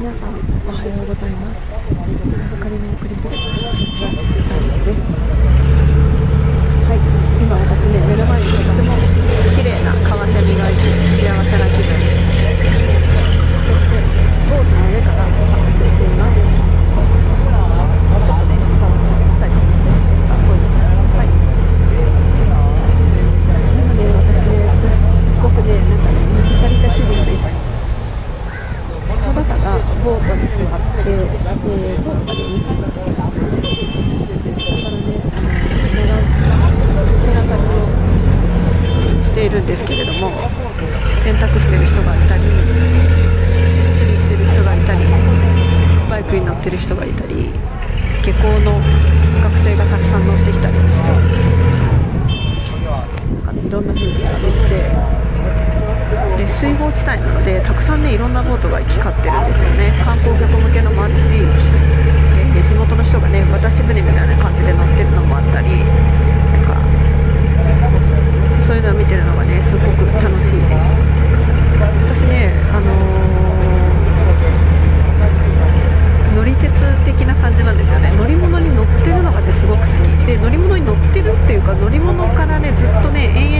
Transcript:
皆さんおはようございます仮にお送りするザンですはい今私ね目の前にとっても綺麗なカワセミがいて幸せな気分ですそしてボートの上からお話ししていますちょっとねざわざわうるさいかもしれませんがご容赦くださいなので私ねすっごくねなんかね水借りた気分ですただただボートに座って、えー、ボートまで2回乗ってたんですね。だからね、あの手が手がかりをしているんですけれども、洗濯してる人がいたり、釣りしてる人がいたり、バイクに乗ってる人がいたり、下校の学生がたくさん乗ってきたりして、なんかね、いろんな風景が見れて。で水郷地帯なのでたくさんねいろんなボートが行き交ってるんですよね観光客向け乗り物からねずっとね延々